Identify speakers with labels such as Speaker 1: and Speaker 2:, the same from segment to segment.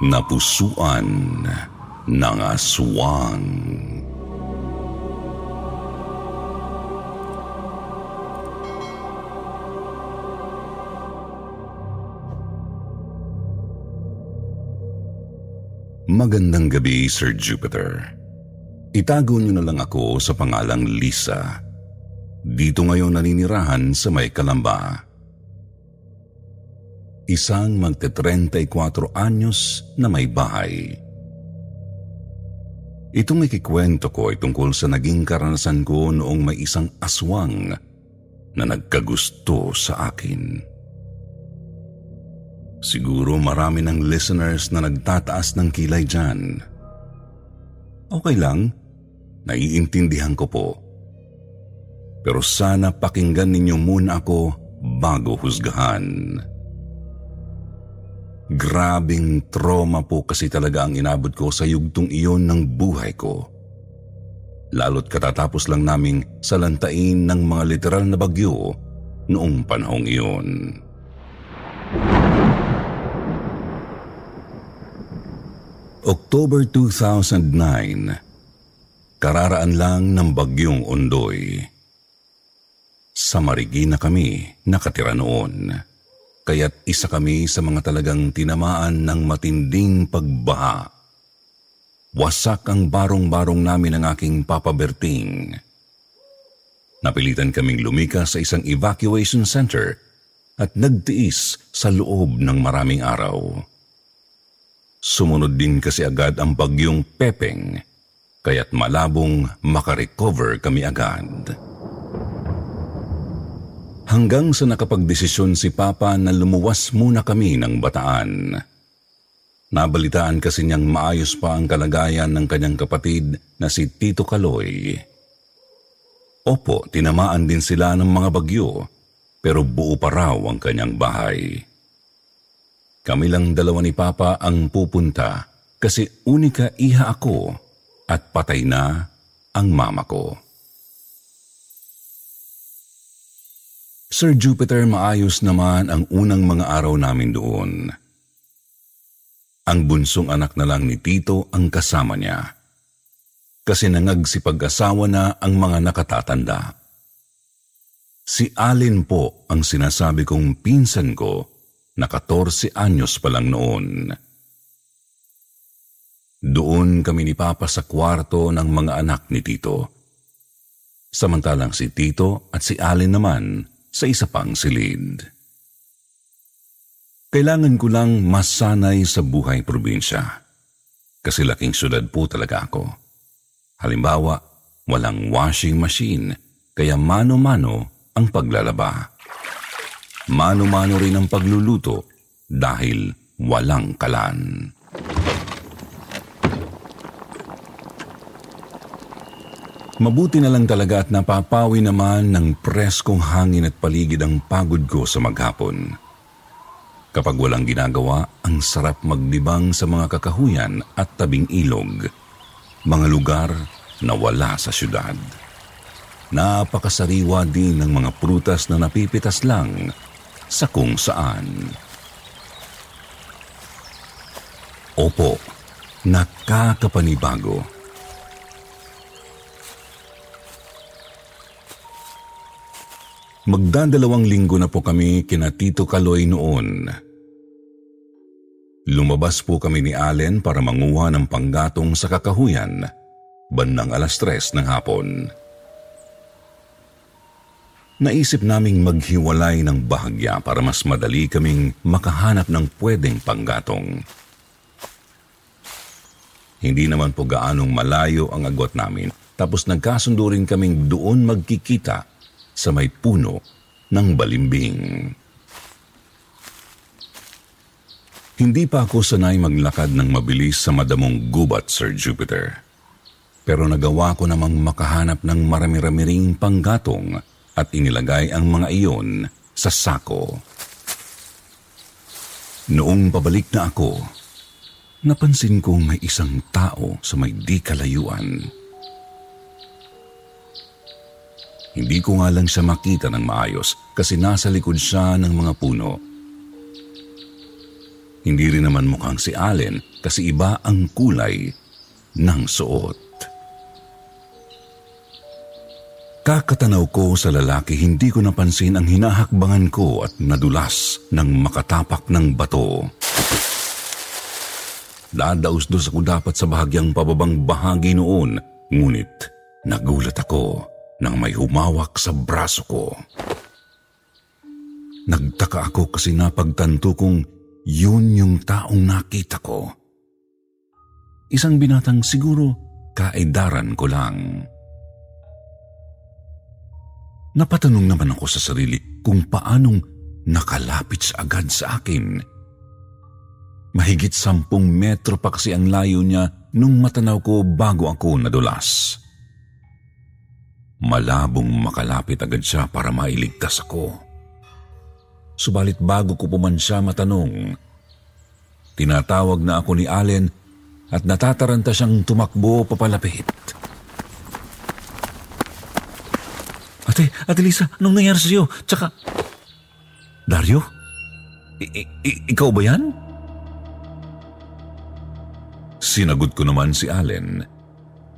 Speaker 1: Napusuan ng aswang. Magandang gabi, Sir Jupiter. Itago niyo na lang ako sa pangalang Lisa. Dito ngayon naninirahan sa may Kalamba. Isang magte-34 anyos na may bahay. Itong ikikwento ko ay tungkol sa naging karanasan ko noong may isang aswang na nagkagusto sa akin. Siguro marami ng listeners na nagtataas ng kilay dyan. Okay lang, naiintindihan ko po. Pero sana pakinggan ninyo muna ako bago husgahan. Grabing trauma po kasi talaga ang inabot ko sa yugtong iyon ng buhay ko. Lalo't katatapos lang naming salantain ng mga literal na bagyo noong panahong iyon. October 2009, kararaan lang ng bagyong Ondoy. Sa Marigi na kami nakatira noon, kaya't isa kami sa mga talagang tinamaan ng matinding pagbaha. Wasak ang barong-barong namin ng aking papaberting. Napilitan kaming lumika sa isang evacuation center at nagtiis sa loob ng maraming araw. Sumunod din kasi agad ang bagyong Pepeng, kaya't malabong makarecover kami agad. Hanggang sa nakapagdesisyon si Papa na lumuwas muna kami ng bataan. Nabalitaan kasi niyang maayos pa ang kalagayan ng kanyang kapatid na si Tito Kaloy. Opo, tinamaan din sila ng mga bagyo, pero buo pa raw ang kanyang bahay. Kami lang dalawa ni Papa ang pupunta kasi unika iha ako at patay na ang mama ko. Sir Jupiter, maayos naman ang unang mga araw namin doon. Ang bunsong anak na lang ni Tito ang kasama niya. Kasi nangagsipag-asawa na ang mga nakatatanda. Si Alin po ang sinasabi kong pinsan ko na 14 anyos pa lang noon. Doon kami ni Papa sa kwarto ng mga anak ni Tito. Samantalang si Tito at si Allen naman sa isa pang silid. Kailangan ko lang masanay sa buhay probinsya. Kasi laking syudad po talaga ako. Halimbawa, walang washing machine, kaya mano-mano ang paglalaba. Mano-mano rin ang pagluluto dahil walang kalan. Mabuti na lang talaga at napapawi naman ng preskong hangin at paligid ang pagod ko sa maghapon. Kapag walang ginagawa, ang sarap maglibang sa mga kakahuyan at tabing ilog, mga lugar na wala sa syudad. Napakasariwa din ng mga prutas na napipitas lang sa kung saan. Opo, nakakapanibago. Magdadalawang linggo na po kami kina Tito Kaloy noon. Lumabas po kami ni Allen para manguha ng panggatong sa kakahuyan bandang alas tres ng hapon. Naisip naming maghiwalay ng bahagya para mas madali kaming makahanap ng pwedeng panggatong. Hindi naman po gaanong malayo ang agot namin, tapos nagkasundo rin kaming doon magkikita sa may puno ng balimbing. Hindi pa ako sanay maglakad ng mabilis sa madamong gubat, Sir Jupiter. Pero nagawa ko namang makahanap ng marami-rami ring panggatong at inilagay ang mga iyon sa sako. Noong pabalik na ako, napansin kong may isang tao sa may di kalayuan. Hindi ko nga lang siya makita ng maayos kasi nasa likod siya ng mga puno. Hindi rin naman mukhang si Allen kasi iba ang kulay ng suot. Kakatanaw ko sa lalaki, hindi ko napansin ang hinahakbangan ko at nadulas ng makatapak ng bato. Dadaus-dos ako dapat sa bahagyang pababang bahagi noon, ngunit nagulat ako nang may humawak sa braso ko. Nagtaka ako kasi napagtanto kong yun yung taong nakita ko. Isang binatang siguro kaedaran ko lang. Napatanong naman ako sa sarili kung paanong nakalapit sa agad sa akin. Mahigit sampung metro pa kasi ang layo niya nung matanaw ko bago ako nadulas. Malabong makalapit agad siya para mailigtas ako. Subalit bago ko puman siya matanong, tinatawag na ako ni Allen at natataranta siyang tumakbo papalapit. Ate, Ate Lisa, anong nangyari sa'yo? Tsaka... Dario? I- ikaw ba yan? Sinagot ko naman si Allen.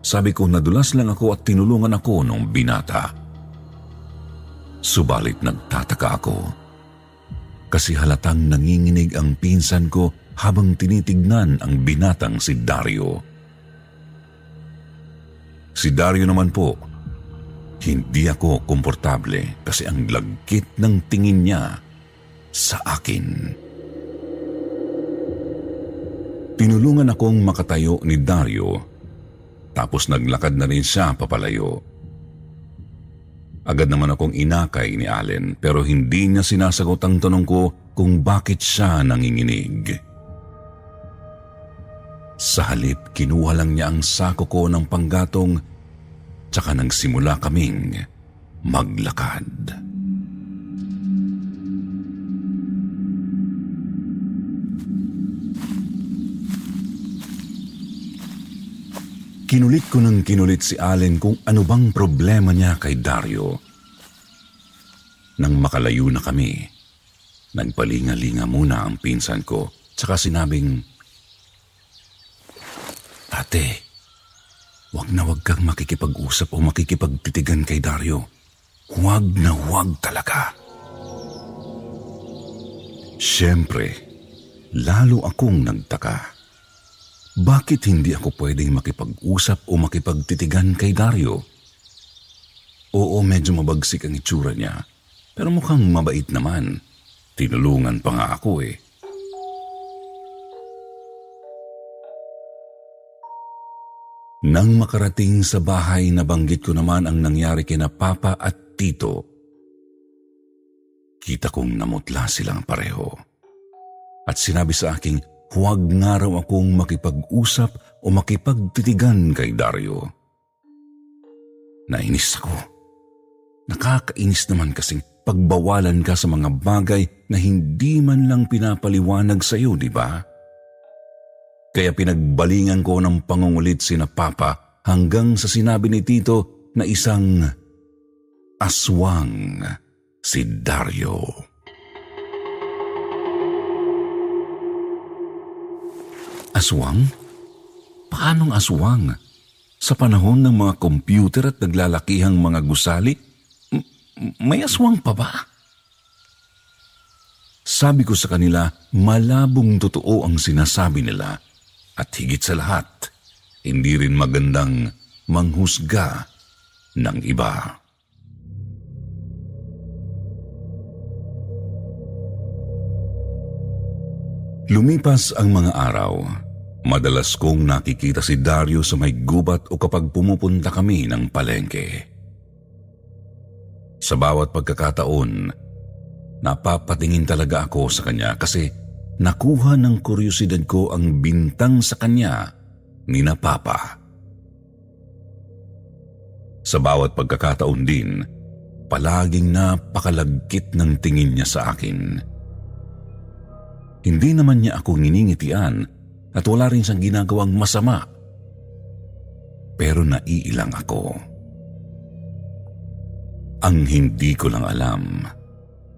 Speaker 1: Sabi ko nadulas lang ako at tinulungan ako nung binata. Subalit nagtataka ako. Kasi halatang nanginginig ang pinsan ko habang tinitignan ang binatang si Dario. Si Dario naman po, hindi ako komportable kasi ang lagkit ng tingin niya sa akin. Tinulungan akong makatayo ni Dario tapos naglakad na rin siya papalayo. Agad naman akong inakay ni Allen pero hindi niya sinasagot ang tanong ko kung bakit siya nanginginig. Sa halip, kinuha lang niya ang sako ko ng panggatong tsaka nagsimula kaming maglakad. Kinulit ko ng kinulit si Allen kung ano bang problema niya kay Dario. Nang makalayo na kami, nagpalinga-linga muna ang pinsan ko, tsaka sinabing, Ate, Huwag na huwag kang makikipag-usap o makikipagtitigan kay Dario. Huwag na huwag talaga. Siyempre, lalo akong nagtaka. Bakit hindi ako pwedeng makipag-usap o makipagtitigan kay Dario? Oo, medyo mabagsik ang itsura niya. Pero mukhang mabait naman. Tinulungan pa nga ako eh. Nang makarating sa bahay, nabanggit ko naman ang nangyari kina Papa at Tito. Kita kong namutla silang pareho. At sinabi sa aking huwag nga raw akong makipag-usap o makipagtitigan kay Dario. Nainis ako. Nakakainis naman kasing pagbawalan ka sa mga bagay na hindi man lang pinapaliwanag sa iyo, di ba? Kaya pinagbalingan ko ng pangungulit si na Papa hanggang sa sinabi ni Tito na isang aswang si Dario. Aswang? Paanong aswang? Sa panahon ng mga computer at naglalakihang mga gusali, may aswang pa ba? Sabi ko sa kanila, malabong totoo ang sinasabi nila at higit sa lahat, hindi rin magandang manghusga ng iba. Lumipas ang mga araw. Madalas kong nakikita si Dario sa may gubat o kapag pumupunta kami ng palengke. Sa bawat pagkakataon, napapatingin talaga ako sa kanya kasi nakuha ng kuryosidad ko ang bintang sa kanya ni na Papa. Sa bawat pagkakataon din, palaging napakalagkit ng tingin niya sa akin. Hindi naman niya ako nginingitian at wala rin siyang ginagawang masama. Pero naiilang ako. Ang hindi ko lang alam,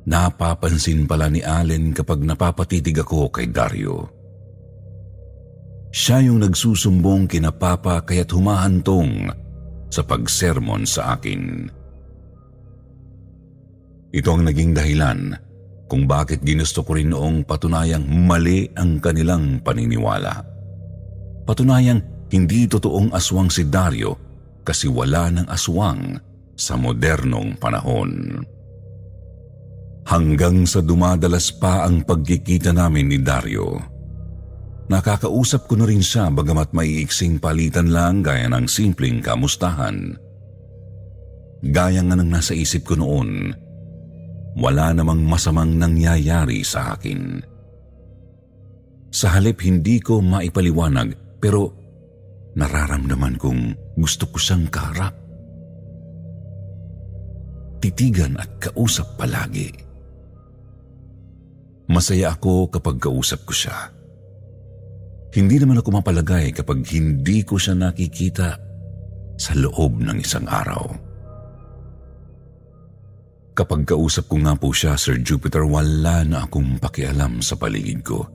Speaker 1: napapansin pala ni Allen kapag napapatitig ako kay Dario. Siya yung nagsusumbong kina Papa kaya't humahantong sa pagsermon sa akin. Ito ang naging dahilan kung bakit ginusto ko rin noong patunayang mali ang kanilang paniniwala. Patunayang hindi totoong aswang si Dario kasi wala ng aswang sa modernong panahon. Hanggang sa dumadalas pa ang pagkikita namin ni Dario. Nakakausap ko na rin siya bagamat maiiksing palitan lang gaya ng simpleng kamustahan. Gaya nga ng nasa isip ko noon, wala namang masamang nangyayari sa akin. Sa halip hindi ko maipaliwanag pero nararamdaman kong gusto ko siyang kaharap. Titigan at kausap palagi. Masaya ako kapag kausap ko siya. Hindi naman ako mapalagay kapag hindi ko siya nakikita sa loob ng isang araw. Kapag kausap ko nga po siya, Sir Jupiter, wala na akong pakialam sa paligid ko.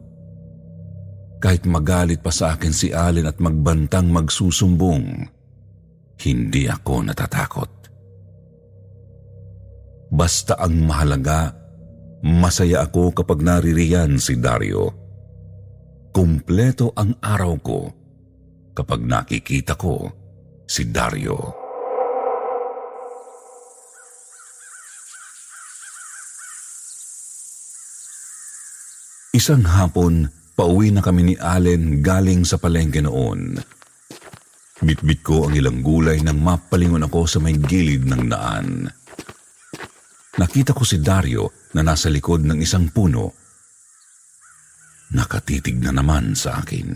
Speaker 1: Kahit magalit pa sa akin si Allen at magbantang magsusumbong, hindi ako natatakot. Basta ang mahalaga, masaya ako kapag naririyan si Dario. Kumpleto ang araw ko kapag nakikita ko si Dario. Isang hapon, pauwi na kami ni Allen galing sa palengke noon. Bitbit ko ang ilang gulay nang mapalingon ako sa may gilid ng daan. Nakita ko si Dario na nasa likod ng isang puno. Nakatitig na naman sa akin.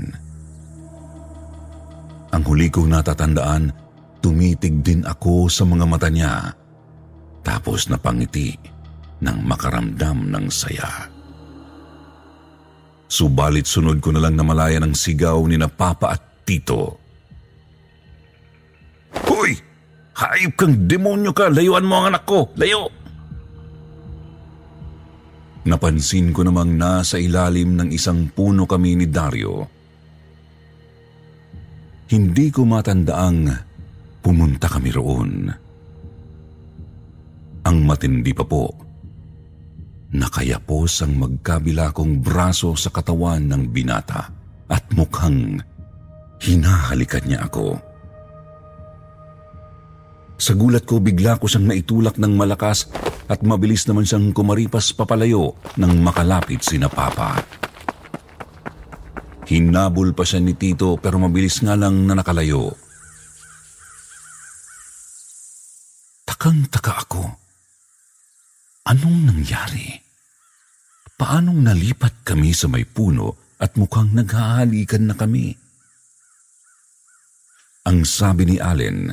Speaker 1: Ang huli kong natatandaan, tumitig din ako sa mga mata niya. Tapos napangiti nang makaramdam ng saya. Subalit sunod ko na lang namalaya ng sigaw ni na Papa at Tito. Hoy! Hayop kang demonyo ka! Layuan mo ang anak ko! Layo! Napansin ko namang nasa ilalim ng isang puno kami ni Dario. Hindi ko matandaang pumunta kami roon. Ang matindi pa po, Nakayapos ang magkabila kong braso sa katawan ng binata at mukhang hinahalikan niya ako. Sa gulat ko, bigla ko siyang naitulak ng malakas at mabilis naman siyang kumaripas papalayo nang makalapit si na Papa. Hinabol pa siya ni Tito pero mabilis nga lang na nakalayo. Takang-taka ako. Anong nangyari? Paanong nalipat kami sa may puno at mukhang naghahalikan na kami. Ang sabi ni Allen,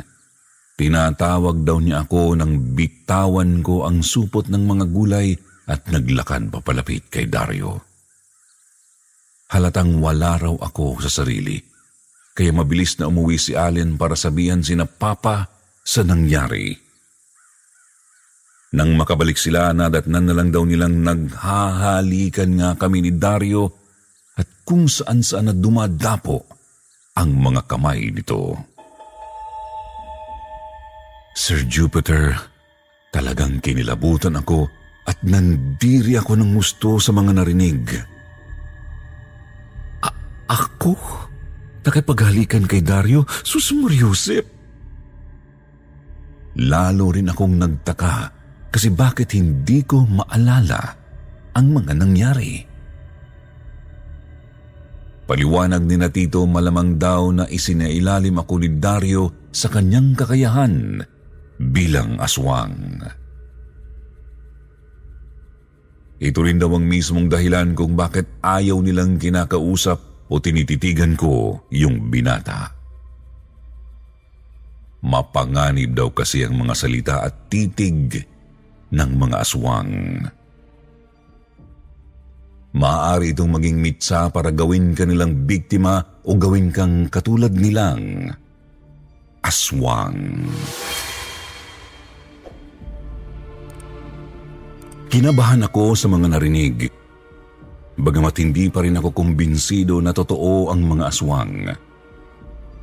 Speaker 1: tinatawag daw niya ako nang bitawan ko ang supot ng mga gulay at naglakad papalapit kay Dario. Halatang wala raw ako sa sarili, kaya mabilis na umuwi si Allen para sabihan sina Papa sa nangyari. Nang makabalik sila, nadatnan na lang daw nilang naghahalikan nga kami ni Dario at kung saan saan na dumadapo ang mga kamay nito. Sir Jupiter, talagang kinilabutan ako at nandiri ako ng gusto sa mga narinig. A- ako? Nakipaghalikan kay Dario? Susumur Yusip? Lalo rin akong nagtaka kasi bakit hindi ko maalala ang mga nangyari? Paliwanag ni na Tito malamang daw na isinailalim ako ni Dario sa kanyang kakayahan bilang aswang. Ito rin daw ang mismong dahilan kung bakit ayaw nilang kinakausap o tinititigan ko yung binata. Mapanganib daw kasi ang mga salita at titig ng mga aswang. Maaari itong maging mitsa para gawin ka nilang biktima o gawin kang katulad nilang aswang. Kinabahan ako sa mga narinig. Bagamat hindi pa rin ako kumbinsido na totoo ang mga aswang.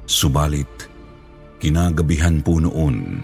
Speaker 1: Subalit, kinagabihan po noon,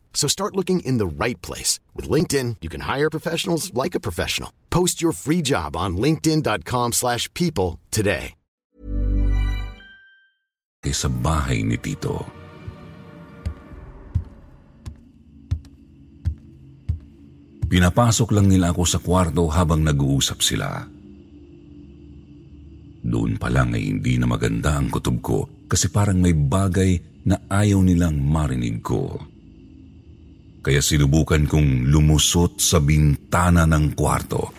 Speaker 2: So start looking in the right place. With LinkedIn, you can hire professionals like a professional. Post your free job on linkedin.com slash people today.
Speaker 1: sa bahay ni Tito. Pinapasok lang nila ako sa kwarto habang nag-uusap sila. Doon pa lang ay hindi na maganda ang kutob ko kasi parang may bagay na ayaw nilang marinig ko. Kaya sinubukan kong lumusot sa bintana ng kwarto.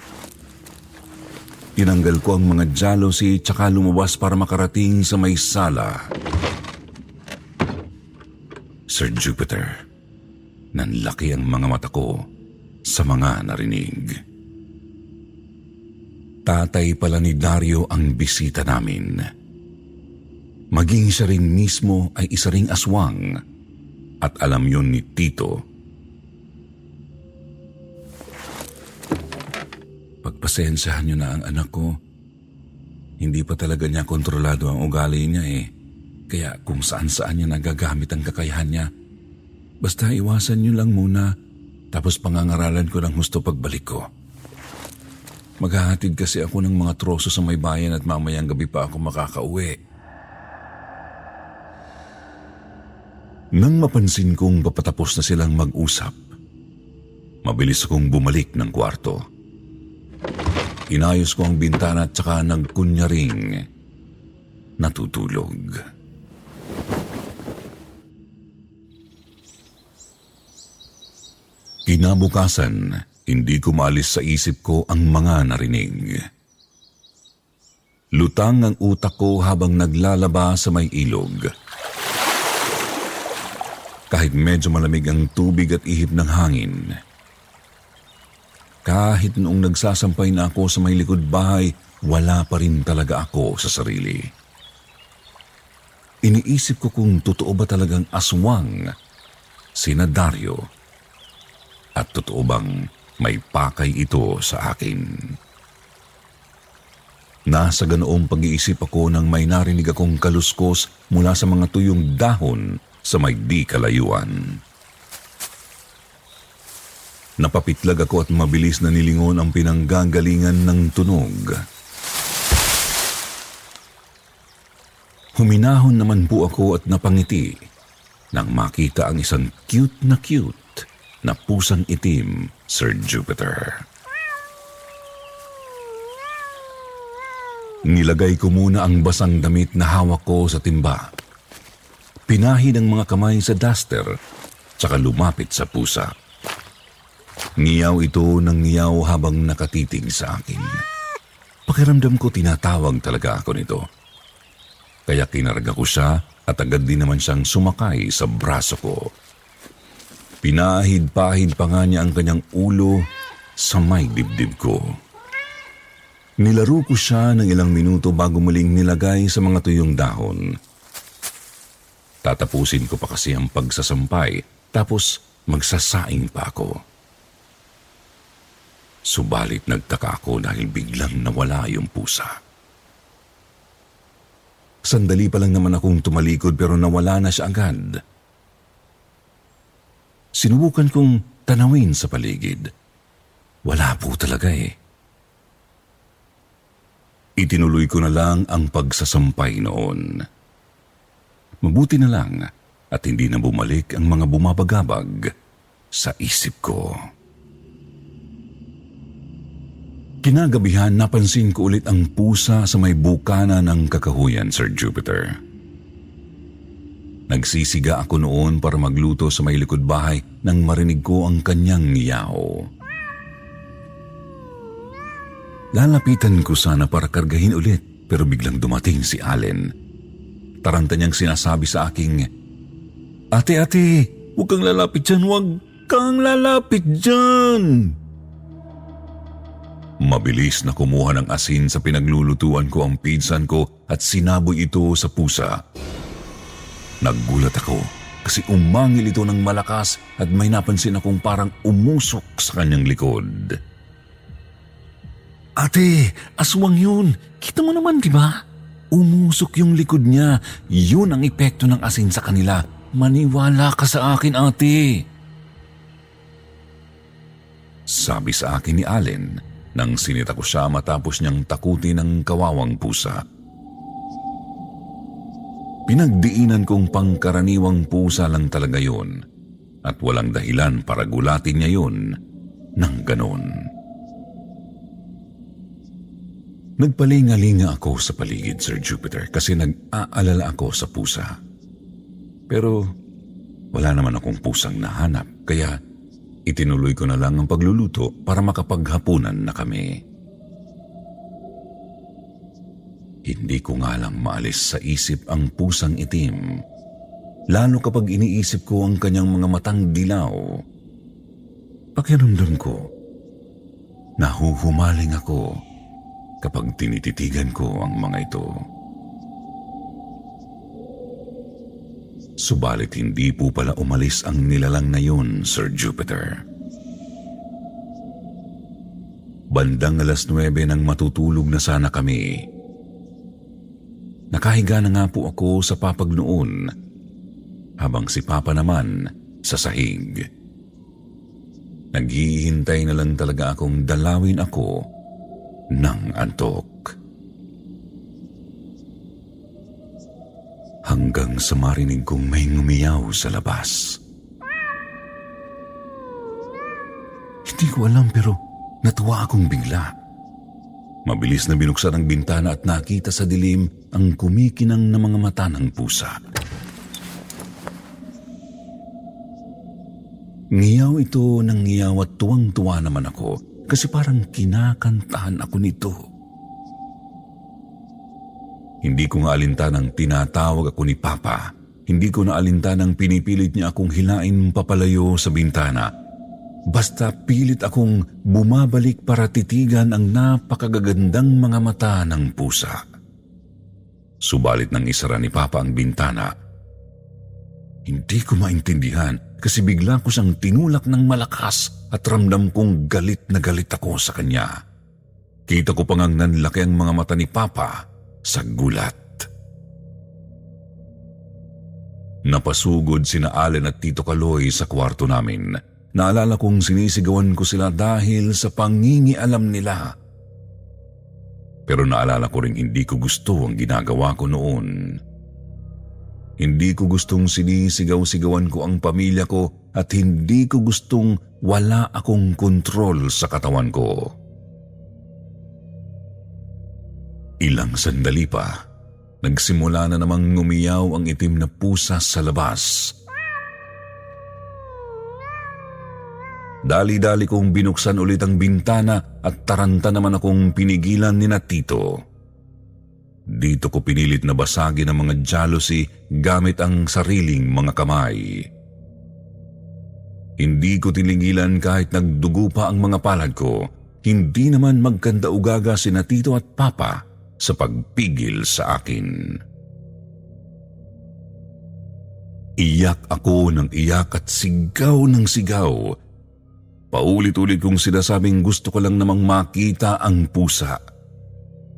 Speaker 1: Tinanggal ko ang mga jealousy tsaka lumabas para makarating sa may sala. Sir Jupiter, nanlaki ang mga mata ko sa mga narinig. Tatay pala ni Dario ang bisita namin. Maging siya rin mismo ay isa ring aswang at alam yun ni Tito. Pagpasensyahan niyo na ang anak ko. Hindi pa talaga niya kontrolado ang ugali niya eh. Kaya kung saan-saan niya nagagamit ang kakayahan niya, basta iwasan niyo lang muna tapos pangangaralan ko ng husto pagbalik ko. Maghahatid kasi ako ng mga troso sa may bayan at mamayang gabi pa ako makakauwi. Nang mapansin kong papatapos na silang mag-usap, mabilis akong bumalik ng kwarto. Inayos ko ang bintana at saka nagkunyaring natutulog. Kinabukasan, hindi ko maalis sa isip ko ang mga narinig. Lutang ang utak ko habang naglalaba sa may ilog. Kahit medyo malamig ang tubig at ihip ng hangin. Kahit noong nagsasampay na ako sa may likod bahay, wala pa rin talaga ako sa sarili. Iniisip ko kung totoo ba talagang aswang sina Dario at totoo bang may pakay ito sa akin? Nasa ganoong pag-iisip ako nang may narinig akong kaluskos mula sa mga tuyong dahon sa may di kalayuan. Napapitlag ako at mabilis na nilingon ang pinanggagalingan ng tunog. Huminahon naman po ako at napangiti nang makita ang isang cute na cute na pusang itim, Sir Jupiter. Nilagay ko muna ang basang damit na hawak ko sa timba. Pinahid ang mga kamay sa duster, tsaka lumapit sa pusa. Ngiyaw ito ng ngiyaw habang nakatitig sa akin. Pakiramdam ko tinatawag talaga ako nito. Kaya kinarga ko siya at agad din naman siyang sumakay sa braso ko. Pinahid-pahid pa nga niya ang kanyang ulo sa may dibdib ko. Nilaro ko siya ng ilang minuto bago muling nilagay sa mga tuyong dahon. Tatapusin ko pa kasi ang pagsasampay tapos magsasaing pa ako. Subalit nagtaka ako dahil biglang nawala yung pusa. Sandali pa lang naman akong tumalikod pero nawala na siya agad. Sinubukan kong tanawin sa paligid. Wala po talaga eh. Itinuloy ko na lang ang pagsasampay noon. Mabuti na lang at hindi na bumalik ang mga bumabagabag sa isip ko. Kinagabihan, napansin ko ulit ang pusa sa may bukana ng kakahuyan, Sir Jupiter. Nagsisiga ako noon para magluto sa may likod bahay nang marinig ko ang kanyang ngiyaw. Lalapitan ko sana para kargahin ulit pero biglang dumating si Allen. Taranta niyang sinasabi sa aking, Ate, ate, huwag kang lalapit dyan, huwag kang lalapit dyan! Mabilis na kumuha ng asin sa pinaglulutuan ko ang pinsan ko at sinaboy ito sa pusa. Naggulat ako kasi umangil ito ng malakas at may napansin akong parang umusok sa kanyang likod. Ate, aswang yun. Kita mo naman, di ba? Umusok yung likod niya. Yun ang epekto ng asin sa kanila. Maniwala ka sa akin, ate. Sabi sa akin ni Allen, nang sinita ko siya matapos niyang takutin ng kawawang pusa. Pinagdiinan kong pangkaraniwang pusa lang talaga yun at walang dahilan para gulatin niya yun ng ganon. Nagpalingalinga ako sa paligid, Sir Jupiter, kasi nag-aalala ako sa pusa. Pero wala naman akong pusang nahanap, kaya Itinuloy ko na lang ang pagluluto para makapaghapunan na kami. Hindi ko nga lang maalis sa isip ang pusang itim. Lalo kapag iniisip ko ang kanyang mga matang dilaw. Pakiramdam ko, nahuhumaling ako kapag tinititigan ko ang mga ito. Subalit hindi po pala umalis ang nilalang na yun, Sir Jupiter. Bandang alas 9 nang matutulog na sana kami. Nakahiga na nga po ako sa papag noon, habang si Papa naman sa sahig. Naghihintay na lang talaga akong dalawin ako ng antok. Hanggang sa marinig kong may ngumiyaw sa labas. Hindi ko alam pero natuwa akong bigla. Mabilis na binuksan ang bintana at nakita sa dilim ang kumikinang na mga mata ng pusa. Ngiyaw ito ng ngiyaw at tuwang-tuwa naman ako kasi parang kinakantahan ako nito. Hindi ko nga alintanang tinatawag ako ni Papa. Hindi ko na alintanang pinipilit niya akong hilain papalayo sa bintana. Basta pilit akong bumabalik para titigan ang napakagagandang mga mata ng pusa. Subalit nang isara ni Papa ang bintana, hindi ko maintindihan kasi bigla ko siyang tinulak ng malakas at ramdam kong galit na galit ako sa kanya. Kita ko pang ang nanlaki ang mga mata ni Papa sa gulat. Napasugod sina Allen at Tito Kaloy sa kwarto namin. Naalala kong sinisigawan ko sila dahil sa pangingialam nila. Pero naalala ko rin hindi ko gusto ang ginagawa ko noon. Hindi ko gustong sinisigaw-sigawan ko ang pamilya ko at hindi ko gustong wala akong kontrol sa katawan ko. Ilang sandali pa, nagsimula na namang ngumiyaw ang itim na pusa sa labas. Dali-dali kong binuksan ulit ang bintana at taranta naman akong pinigilan ni Natito. Dito ko pinilit na basagin ang mga jealousy gamit ang sariling mga kamay. Hindi ko tinigilan kahit nagdugo pa ang mga palad ko. Hindi naman magkanda ugaga si Natito at Papa sa pagpigil sa akin. Iyak ako ng iyak at sigaw ng sigaw. Paulit-ulit kong sinasabing gusto ko lang namang makita ang pusa.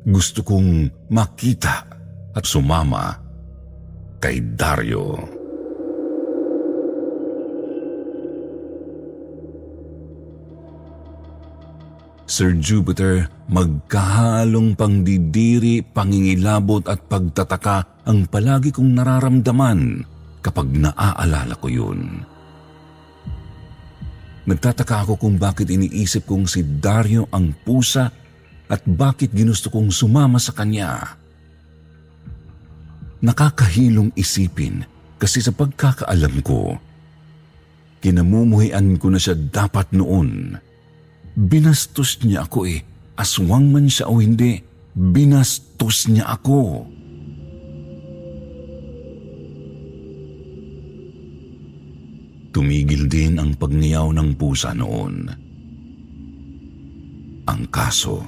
Speaker 1: Gusto kong makita at sumama kay Dario. Sir Jupiter, magkahalong pangdidiri, pangingilabot at pagtataka ang palagi kong nararamdaman kapag naaalala ko yun. Nagtataka ako kung bakit iniisip kong si Dario ang pusa at bakit ginusto kong sumama sa kanya. Nakakahilong isipin kasi sa pagkakaalam ko, kinamumuhian ko na siya dapat noon. Binastos niya ako eh. Aswang man siya o hindi, binastos niya ako. Tumigil din ang pagngiyaw ng pusa noon. Ang kaso,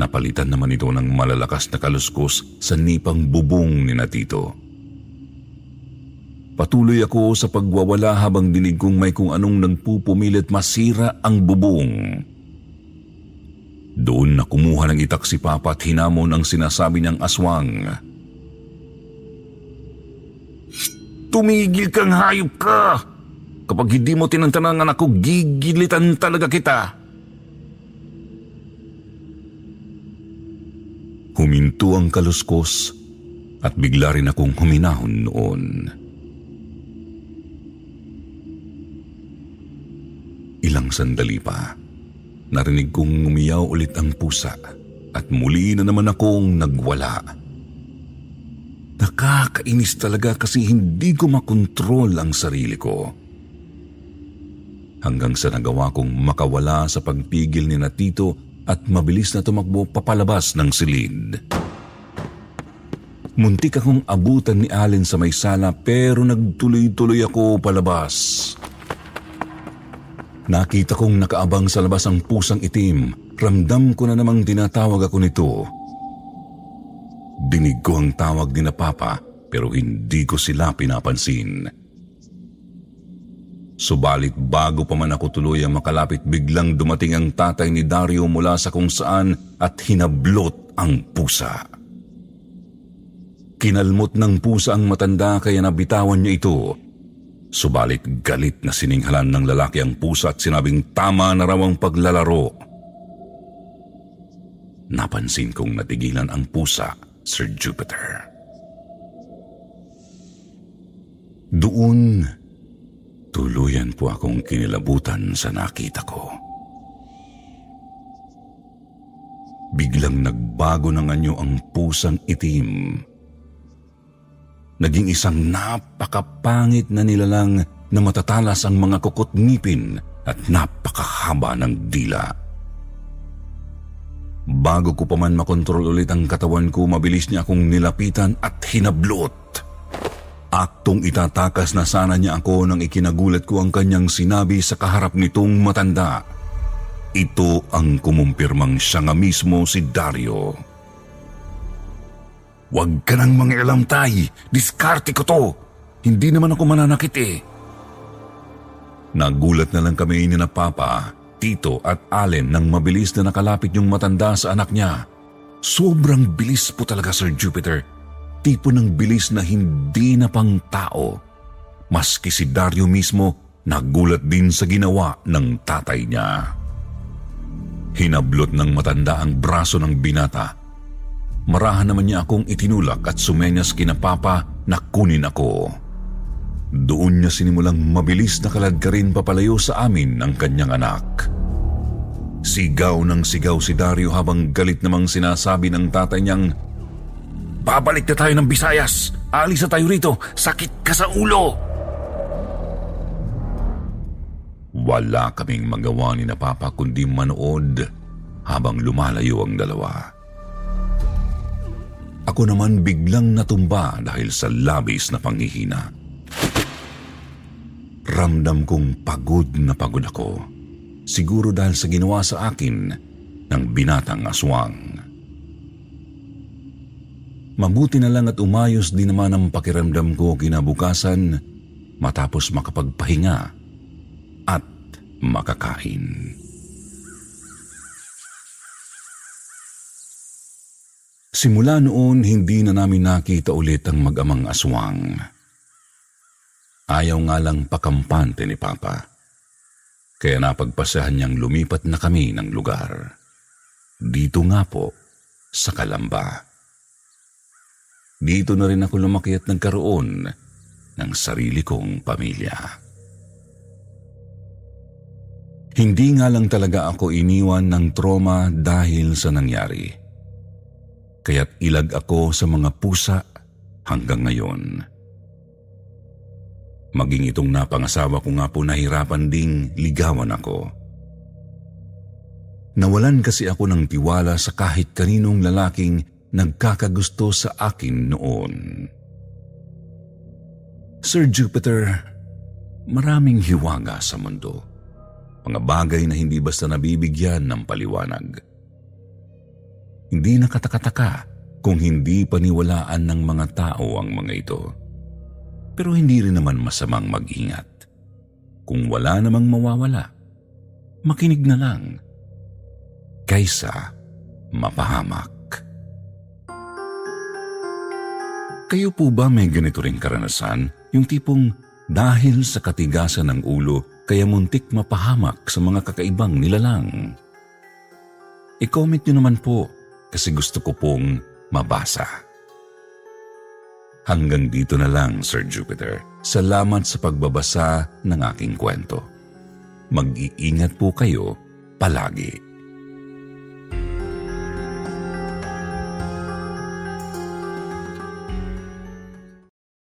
Speaker 1: napalitan naman ito ng malalakas na kaluskos sa nipang bubong ni Natito. Patuloy ako sa pagwawala habang dinig kong may kung anong nagpupumilit masira ang bubong. Doon na kumuha ng itak si Papa at hinamon ang sinasabi niyang aswang. Tumigil kang hayop ka! Kapag hindi mo tinantanan ang ako, gigilitan talaga kita. Huminto ang kaluskos at bigla rin akong huminahon noon. Ilang sandali pa, narinig kong umiyaw ulit ang pusa at muli na naman akong nagwala. Nakakainis talaga kasi hindi ko makontrol ang sarili ko. Hanggang sa nagawa kong makawala sa pagpigil ni Natito at mabilis na tumakbo papalabas ng silid. Muntik akong abutan ni Allen sa may sala pero nagtuloy-tuloy ako palabas. Nakita kong nakaabang sa labas ang pusang itim. Ramdam ko na namang tinatawag ako nito. Dinig ko ang tawag ni na Papa pero hindi ko sila pinapansin. Subalit bago pa man ako tuluyang makalapit biglang dumating ang tatay ni Dario mula sa kung saan at hinablot ang pusa. Kinalmot ng pusa ang matanda kaya nabitawan niya ito. Subalit galit na sininghalan ng lalaki ang pusa at sinabing tama na raw ang paglalaro. Napansin kong natigilan ang pusa Sir Jupiter. Doon, tuluyan po akong kinilabutan sa nakita ko. Biglang nagbago ng anyo ang pusang itim. Naging isang napakapangit na nilalang na matatalas ang mga kukot ngipin at napakahaba ng dila. Bago ko pa man makontrol ulit ang katawan ko, mabilis niya akong nilapitan at hinablot. Aktong itatakas na sana niya ako nang ikinagulat ko ang kanyang sinabi sa kaharap nitong matanda. Ito ang kumumpirmang siya nga mismo si Dario. Huwag ka nang mangialam tay, diskarte ko to. Hindi naman ako mananakit eh. Nagulat na lang kami ni na Papa Tito at Allen nang mabilis na nakalapit yung matanda sa anak niya. Sobrang bilis po talaga Sir Jupiter. Tipo ng bilis na hindi na pang tao. Maski si Dario mismo nagulat din sa ginawa ng tatay niya. Hinablot ng matanda ang braso ng binata. Marahan naman niya akong itinulak at sumenyas kina Papa na kunin ako. Doon niya sinimulang mabilis na kaladkarin papalayo sa amin ng kanyang anak. Sigaw ng sigaw si Dario habang galit namang sinasabi ng tatay niyang, Babalik na tayo ng Bisayas! Alis na tayo rito! Sakit ka sa ulo! Wala kaming magawa ni na Papa kundi manood habang lumalayo ang dalawa. Ako naman biglang natumba dahil sa labis na panghihina. Ramdam kong pagod na pagod ako siguro dahil sa ginawa sa akin ng binatang aswang. Mabuti na lang at umayos din naman ang pakiramdam ko kinabukasan matapos makapagpahinga at makakain. Simula noon, hindi na namin nakita ulit ang mag-amang aswang. Ayaw nga lang pakampante ni Papa. Kaya napagpasahan niyang lumipat na kami ng lugar. Dito nga po, sa Kalamba. Dito na rin ako lumaki at nagkaroon ng sarili kong pamilya. Hindi nga lang talaga ako iniwan ng trauma dahil sa nangyari kaya't ilag ako sa mga pusa hanggang ngayon. Maging itong napangasawa ko nga po nahirapan ding ligawan ako. Nawalan kasi ako ng tiwala sa kahit kaninong lalaking nagkakagusto sa akin noon. Sir Jupiter, maraming hiwaga sa mundo. Mga bagay na hindi basta nabibigyan ng paliwanag. Hindi nakatakataka kung hindi paniwalaan ng mga tao ang mga ito. Pero hindi rin naman masamang mag-ingat. Kung wala namang mawawala, makinig na lang kaysa mapahamak. Kayo po ba may ganito ring karanasan? Yung tipong dahil sa katigasan ng ulo kaya muntik mapahamak sa mga kakaibang nilalang? I-comment nyo naman po kasi gusto ko pong mabasa. Hanggang dito na lang, Sir Jupiter. Salamat sa pagbabasa ng aking kwento. Mag-iingat po kayo palagi.